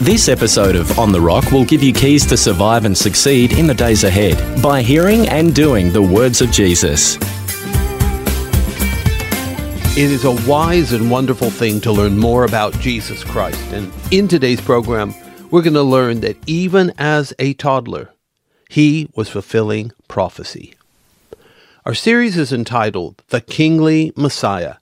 This episode of On the Rock will give you keys to survive and succeed in the days ahead by hearing and doing the words of Jesus. It is a wise and wonderful thing to learn more about Jesus Christ. And in today's program, we're going to learn that even as a toddler, he was fulfilling prophecy. Our series is entitled The Kingly Messiah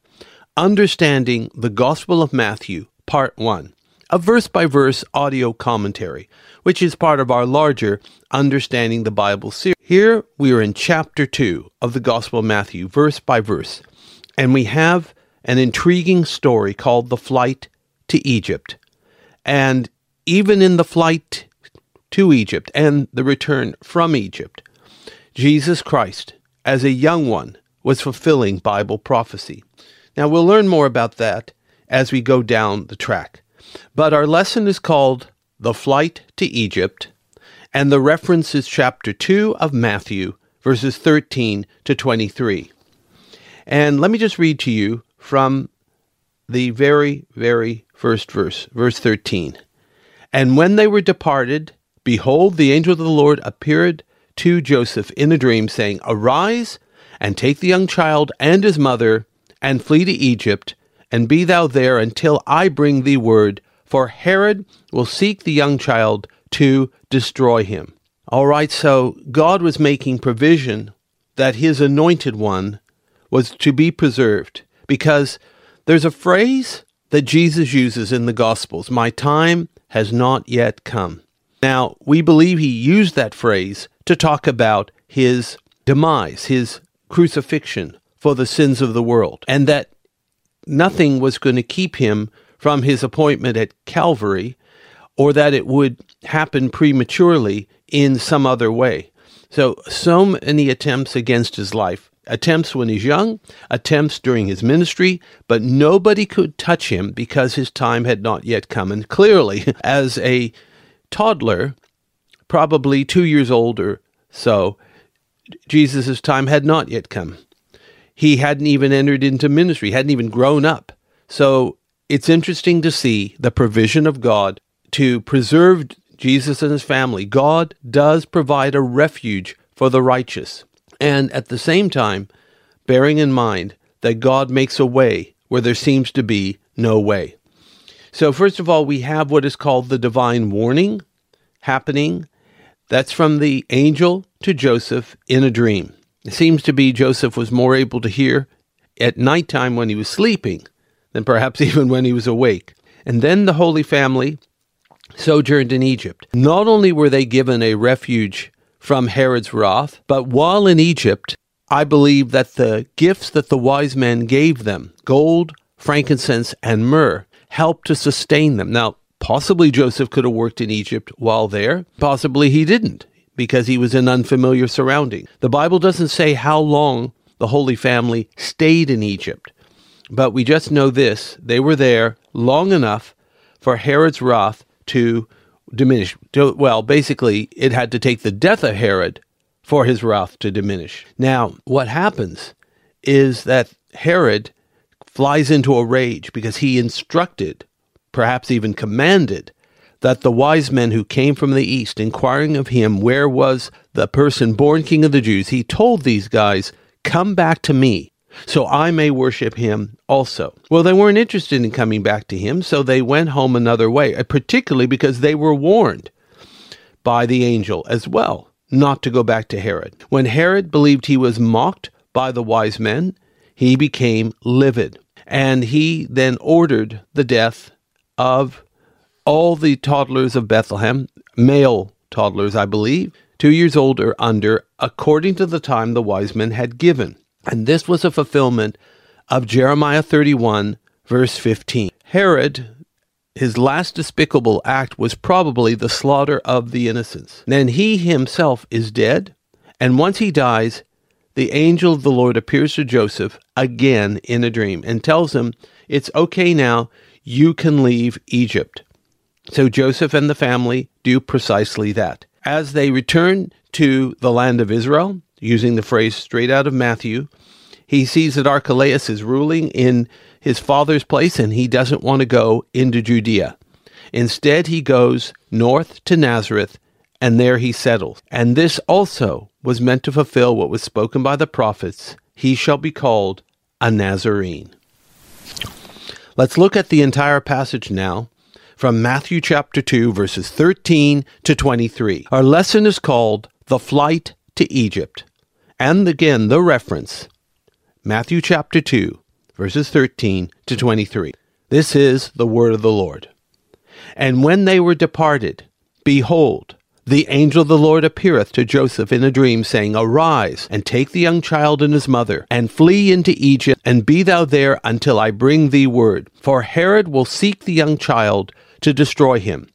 Understanding the Gospel of Matthew, Part 1 a verse by verse audio commentary, which is part of our larger Understanding the Bible series. Here we are in chapter 2 of the Gospel of Matthew, verse by verse, and we have an intriguing story called The Flight to Egypt. And even in the flight to Egypt and the return from Egypt, Jesus Christ, as a young one, was fulfilling Bible prophecy. Now we'll learn more about that as we go down the track. But our lesson is called The Flight to Egypt, and the reference is chapter 2 of Matthew, verses 13 to 23. And let me just read to you from the very, very first verse, verse 13. And when they were departed, behold, the angel of the Lord appeared to Joseph in a dream, saying, Arise and take the young child and his mother, and flee to Egypt and be thou there until I bring thee word, for Herod will seek the young child to destroy him. All right, so God was making provision that his anointed one was to be preserved because there's a phrase that Jesus uses in the Gospels My time has not yet come. Now, we believe he used that phrase to talk about his demise, his crucifixion for the sins of the world, and that nothing was going to keep him from his appointment at Calvary or that it would happen prematurely in some other way. So, so many attempts against his life. Attempts when he's young, attempts during his ministry, but nobody could touch him because his time had not yet come. And clearly, as a toddler, probably two years old or so, Jesus' time had not yet come he hadn't even entered into ministry, hadn't even grown up. So it's interesting to see the provision of God to preserve Jesus and his family. God does provide a refuge for the righteous. And at the same time, bearing in mind that God makes a way where there seems to be no way. So, first of all, we have what is called the divine warning happening. That's from the angel to Joseph in a dream. It seems to be Joseph was more able to hear at nighttime when he was sleeping than perhaps even when he was awake. And then the Holy Family sojourned in Egypt. Not only were they given a refuge from Herod's wrath, but while in Egypt, I believe that the gifts that the wise men gave them gold, frankincense, and myrrh helped to sustain them. Now, possibly Joseph could have worked in Egypt while there, possibly he didn't because he was in unfamiliar surrounding. The Bible doesn't say how long the Holy Family stayed in Egypt, but we just know this they were there long enough for Herod's wrath to diminish. Well, basically, it had to take the death of Herod for his wrath to diminish. Now, what happens is that Herod flies into a rage because he instructed, perhaps even commanded, that the wise men who came from the east, inquiring of him where was the person born king of the Jews, he told these guys, Come back to me, so I may worship him also. Well, they weren't interested in coming back to him, so they went home another way, uh, particularly because they were warned by the angel as well. not to go back to Herod. When Herod believed he was mocked by the wise men, he became livid. And he then ordered the death of all the toddlers of Bethlehem, male toddlers, I believe, two years old or under, according to the time the wise men had given. And this was a fulfillment of Jeremiah 31, verse 15. Herod, his last despicable act was probably the slaughter of the innocents. Then he himself is dead, and once he dies, the angel of the Lord appears to Joseph again in a dream and tells him, It's okay now, you can leave Egypt. So Joseph and the family do precisely that. As they return to the land of Israel, using the phrase straight out of Matthew, he sees that Archelaus is ruling in his father's place and he doesn't want to go into Judea. Instead, he goes north to Nazareth and there he settles. And this also was meant to fulfill what was spoken by the prophets he shall be called a Nazarene. Let's look at the entire passage now from Matthew chapter 2, verses 13 to 23. Our lesson is called The Flight to Egypt. And again, the reference Matthew chapter 2, verses 13 to 23. This is the word of the Lord. And when they were departed, behold, the angel of the Lord appeareth to Joseph in a dream, saying, Arise, and take the young child and his mother, and flee into Egypt, and be thou there until I bring thee word. For Herod will seek the young child to destroy him.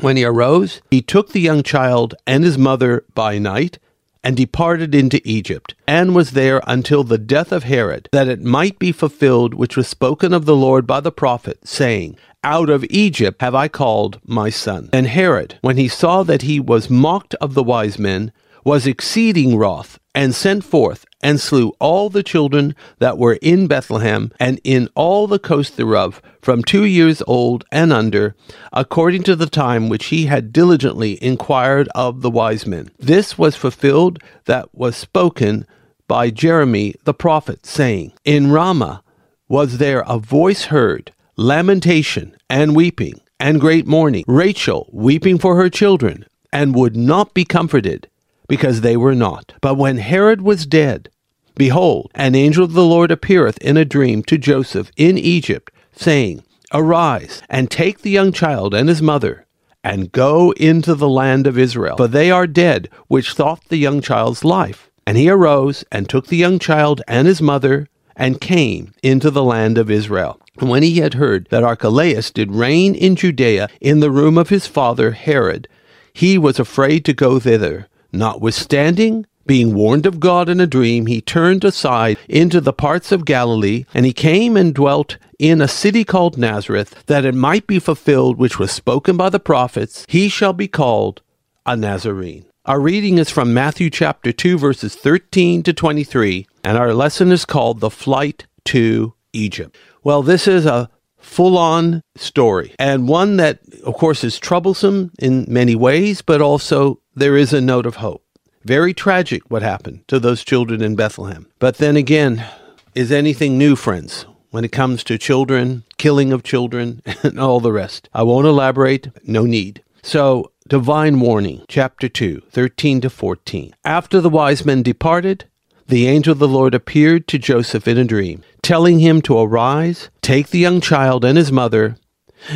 When he arose, he took the young child and his mother by night, and departed into Egypt, and was there until the death of Herod, that it might be fulfilled which was spoken of the Lord by the prophet, saying, out of Egypt have I called my son. And Herod, when he saw that he was mocked of the wise men, was exceeding wroth, and sent forth and slew all the children that were in Bethlehem and in all the coast thereof, from two years old and under, according to the time which he had diligently inquired of the wise men. This was fulfilled that was spoken by Jeremy the prophet, saying, In Ramah was there a voice heard lamentation and weeping and great mourning, Rachel weeping for her children, and would not be comforted, because they were not. But when Herod was dead, behold, an angel of the Lord appeareth in a dream to Joseph in Egypt, saying, Arise, and take the young child and his mother, and go into the land of Israel, for they are dead which thought the young child's life. And he arose and took the young child and his mother, and came into the land of Israel. And when he had heard that Archelaus did reign in Judea in the room of his father Herod, he was afraid to go thither. Notwithstanding, being warned of God in a dream, he turned aside into the parts of Galilee, and he came and dwelt in a city called Nazareth, that it might be fulfilled which was spoken by the prophets, he shall be called a Nazarene. Our reading is from Matthew chapter 2, verses 13 to 23, and our lesson is called The Flight to Egypt. Well, this is a full on story and one that, of course, is troublesome in many ways, but also there is a note of hope. Very tragic what happened to those children in Bethlehem. But then again, is anything new, friends, when it comes to children, killing of children, and all the rest? I won't elaborate, no need. So, Divine Warning, chapter 2, 13 to 14. After the wise men departed, the angel of the Lord appeared to Joseph in a dream, telling him to arise, take the young child and his mother,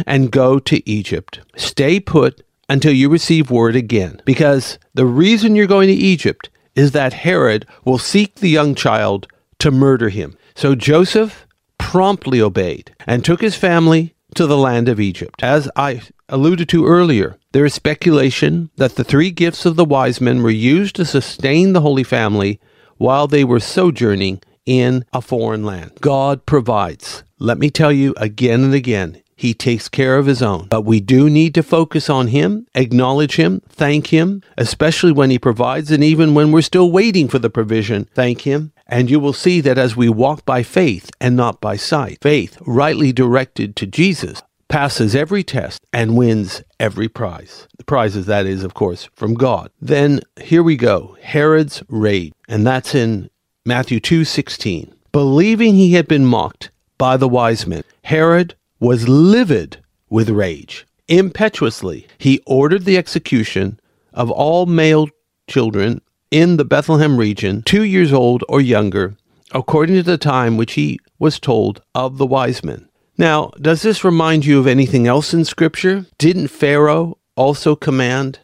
and go to Egypt. Stay put until you receive word again, because the reason you're going to Egypt is that Herod will seek the young child to murder him. So Joseph promptly obeyed and took his family to the land of Egypt. As I alluded to earlier, there is speculation that the three gifts of the wise men were used to sustain the Holy Family while they were sojourning in a foreign land. God provides. Let me tell you again and again, He takes care of His own. But we do need to focus on Him, acknowledge Him, thank Him, especially when He provides, and even when we're still waiting for the provision, thank Him. And you will see that as we walk by faith and not by sight, faith rightly directed to Jesus passes every test and wins every prize. The prizes, that is, of course, from God. Then here we go Herod's rage. And that's in Matthew 2:16. Believing he had been mocked by the wise men, Herod was livid with rage. Impetuously, he ordered the execution of all male children in the Bethlehem region, two years old or younger, according to the time which he was told of the wise men. Now, does this remind you of anything else in Scripture? Didn't Pharaoh also command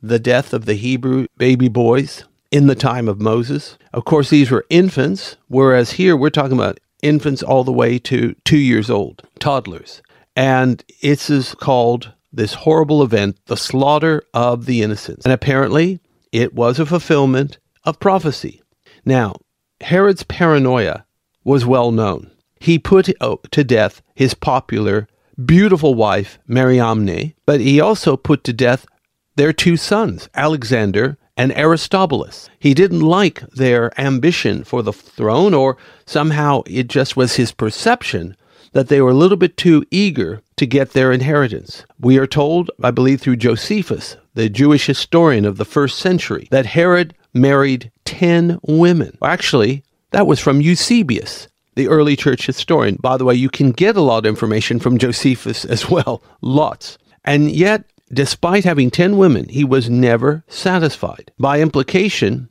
the death of the Hebrew baby boys in the time of Moses? Of course, these were infants, whereas here we're talking about infants all the way to two years old, toddlers. And it is called this horrible event, the slaughter of the innocents. And apparently, it was a fulfillment of prophecy. Now, Herod's paranoia was well known. He put oh, to death his popular, beautiful wife, Mariamne, but he also put to death their two sons, Alexander and Aristobulus. He didn't like their ambition for the throne, or somehow it just was his perception that they were a little bit too eager to get their inheritance. We are told, I believe through Josephus, the Jewish historian of the first century, that Herod married 10 women. Actually, that was from Eusebius, the early church historian. By the way, you can get a lot of information from Josephus as well, lots. And yet, despite having 10 women, he was never satisfied. By implication,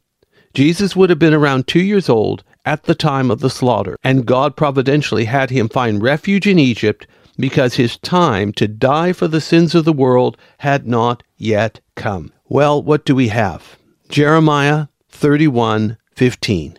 Jesus would have been around two years old at the time of the slaughter, and God providentially had him find refuge in Egypt because his time to die for the sins of the world had not yet come. Well, what do we have? Jeremiah 31:15.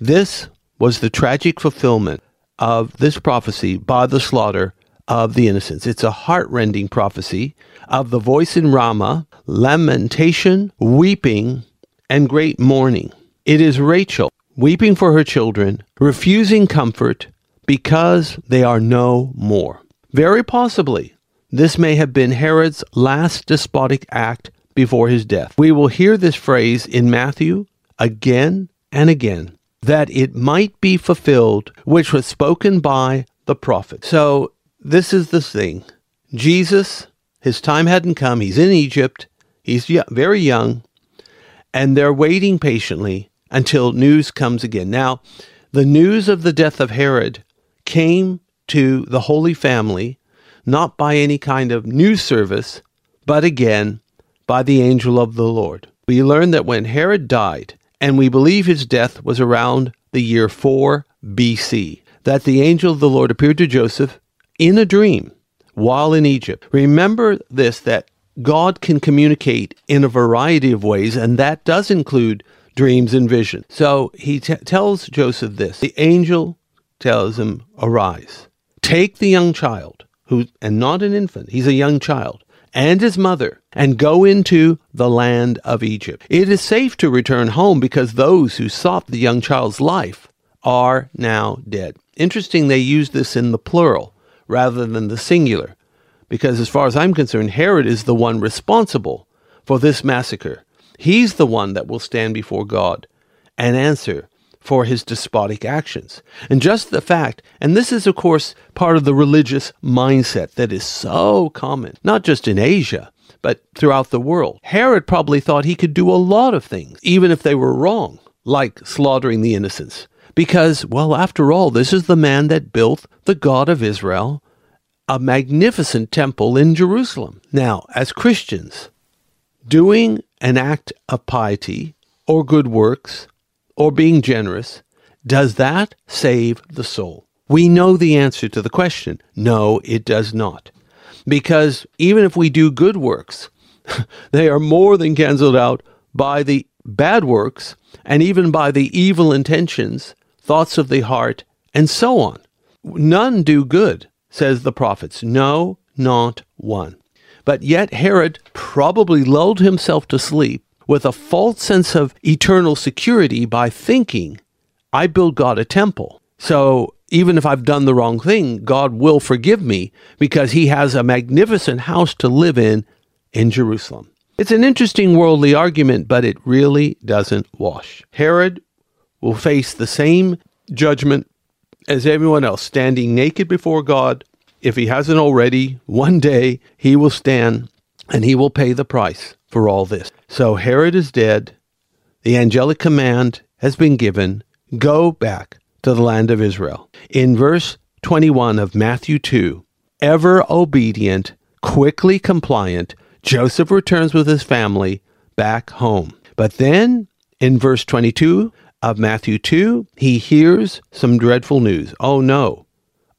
This was the tragic fulfillment of this prophecy by the slaughter of the innocents. It's a heartrending prophecy of the voice in Ramah, lamentation, weeping, and great mourning. It is Rachel weeping for her children, refusing comfort because they are no more. Very possibly, this may have been Herod's last despotic act before his death. We will hear this phrase in Matthew again and again that it might be fulfilled, which was spoken by the prophet. So, this is the thing Jesus, his time hadn't come. He's in Egypt, he's very young, and they're waiting patiently until news comes again. Now, the news of the death of Herod came to the Holy Family not by any kind of news service, but again by the angel of the Lord. We learn that when Herod died, and we believe his death was around the year 4 BC, that the angel of the Lord appeared to Joseph in a dream while in Egypt. Remember this that God can communicate in a variety of ways, and that does include dreams and visions. So he t- tells Joseph this the angel tells him, Arise, take the young child, who, and not an infant, he's a young child, and his mother, and go into the land of Egypt. It is safe to return home because those who sought the young child's life are now dead. Interesting, they use this in the plural rather than the singular, because as far as I'm concerned, Herod is the one responsible for this massacre. He's the one that will stand before God and answer for his despotic actions. And just the fact, and this is, of course, part of the religious mindset that is so common, not just in Asia, but throughout the world. Herod probably thought he could do a lot of things, even if they were wrong, like slaughtering the innocents. Because, well, after all, this is the man that built the God of Israel a magnificent temple in Jerusalem. Now, as Christians, doing an act of piety or good works or being generous, does that save the soul? We know the answer to the question. No, it does not. Because even if we do good works, they are more than cancelled out by the bad works and even by the evil intentions, thoughts of the heart, and so on. None do good, says the prophets. No, not one. But yet Herod probably lulled himself to sleep with a false sense of eternal security by thinking, I build God a temple. So even if I've done the wrong thing, God will forgive me because he has a magnificent house to live in in Jerusalem. It's an interesting worldly argument, but it really doesn't wash. Herod will face the same judgment as everyone else, standing naked before God if he hasn't already, one day he will stand and he will pay the price for all this. So Herod is dead. The angelic command has been given go back to the land of Israel. In verse 21 of Matthew 2, ever obedient, quickly compliant, Joseph returns with his family back home. But then in verse 22 of Matthew 2, he hears some dreadful news. Oh no,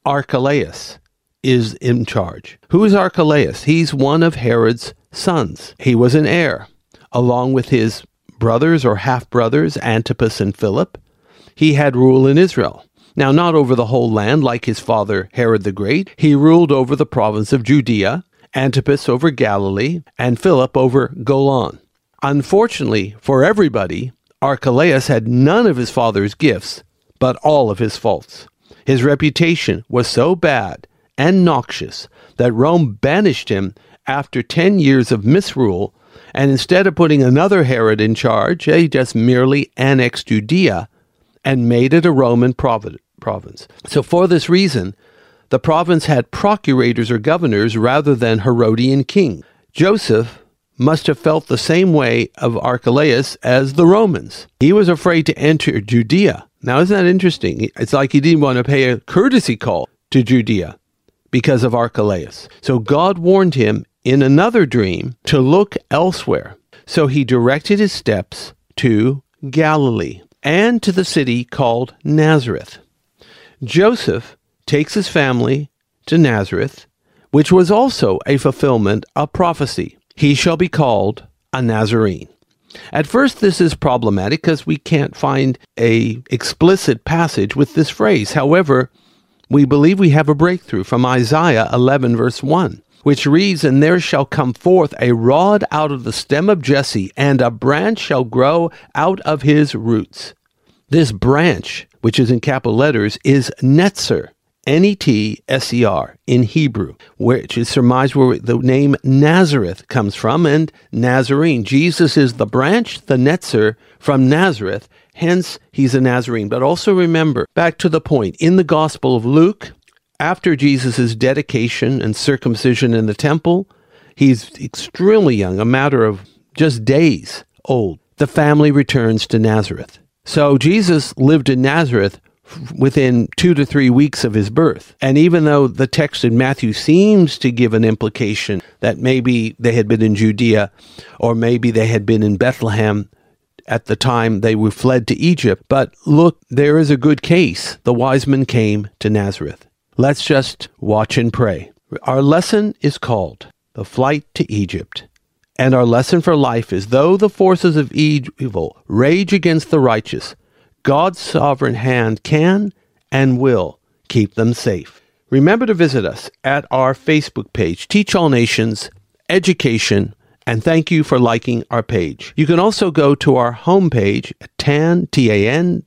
Archelaus is in charge. Who is Archelaus? He's one of Herod's sons. He was an heir, along with his brothers or half brothers, Antipas and Philip. He had rule in Israel. Now, not over the whole land like his father Herod the Great. He ruled over the province of Judea, Antipas over Galilee, and Philip over Golan. Unfortunately for everybody, Archelaus had none of his father's gifts, but all of his faults. His reputation was so bad and noxious that Rome banished him after 10 years of misrule, and instead of putting another Herod in charge, they just merely annexed Judea and made it a Roman province. So, for this reason, the province had procurators or governors rather than Herodian king. Joseph must have felt the same way of Archelaus as the Romans. He was afraid to enter Judea. Now, isn't that interesting? It's like he didn't want to pay a courtesy call to Judea because of Archelaus. So God warned him in another dream to look elsewhere. So he directed his steps to Galilee and to the city called Nazareth. Joseph takes his family to Nazareth, which was also a fulfillment of prophecy. He shall be called a Nazarene. At first, this is problematic because we can't find a explicit passage with this phrase. However, we believe we have a breakthrough from Isaiah 11, verse 1, which reads, And there shall come forth a rod out of the stem of Jesse, and a branch shall grow out of his roots. This branch, which is in capital letters, is Netzer, N E T S E R in Hebrew, which is surmised where the name Nazareth comes from, and Nazarene. Jesus is the branch, the Netzer, from Nazareth, hence he's a Nazarene. But also remember, back to the point, in the Gospel of Luke, after Jesus' dedication and circumcision in the temple, he's extremely young, a matter of just days old. The family returns to Nazareth. So Jesus lived in Nazareth within two to three weeks of his birth. And even though the text in Matthew seems to give an implication that maybe they had been in Judea or maybe they had been in Bethlehem at the time they were fled to Egypt, but look, there is a good case. The wise men came to Nazareth. Let's just watch and pray. Our lesson is called The Flight to Egypt. And our lesson for life is though the forces of evil rage against the righteous, God's sovereign hand can and will keep them safe. Remember to visit us at our Facebook page, Teach All Nations Education, and thank you for liking our page. You can also go to our homepage at tan.org.au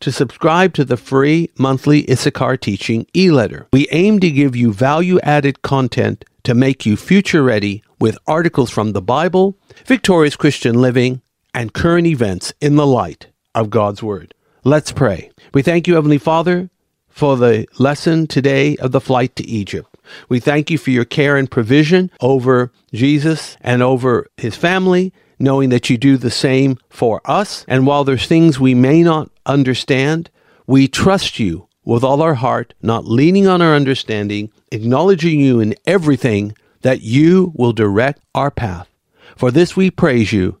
to subscribe to the free monthly Issachar Teaching e-letter. We aim to give you value-added content to make you future ready with articles from the Bible, victorious Christian living, and current events in the light of God's Word. Let's pray. We thank you, Heavenly Father, for the lesson today of the flight to Egypt. We thank you for your care and provision over Jesus and over his family, knowing that you do the same for us. And while there's things we may not understand, we trust you with all our heart, not leaning on our understanding, acknowledging you in everything, that you will direct our path. For this we praise you